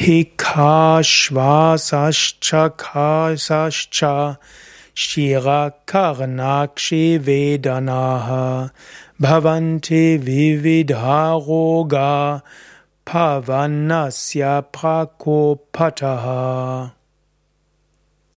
Hikashvasascha kasascha Shirakarnakshi Vedanaha Bhavanti Vividharoga Pavanasya Prakopataha.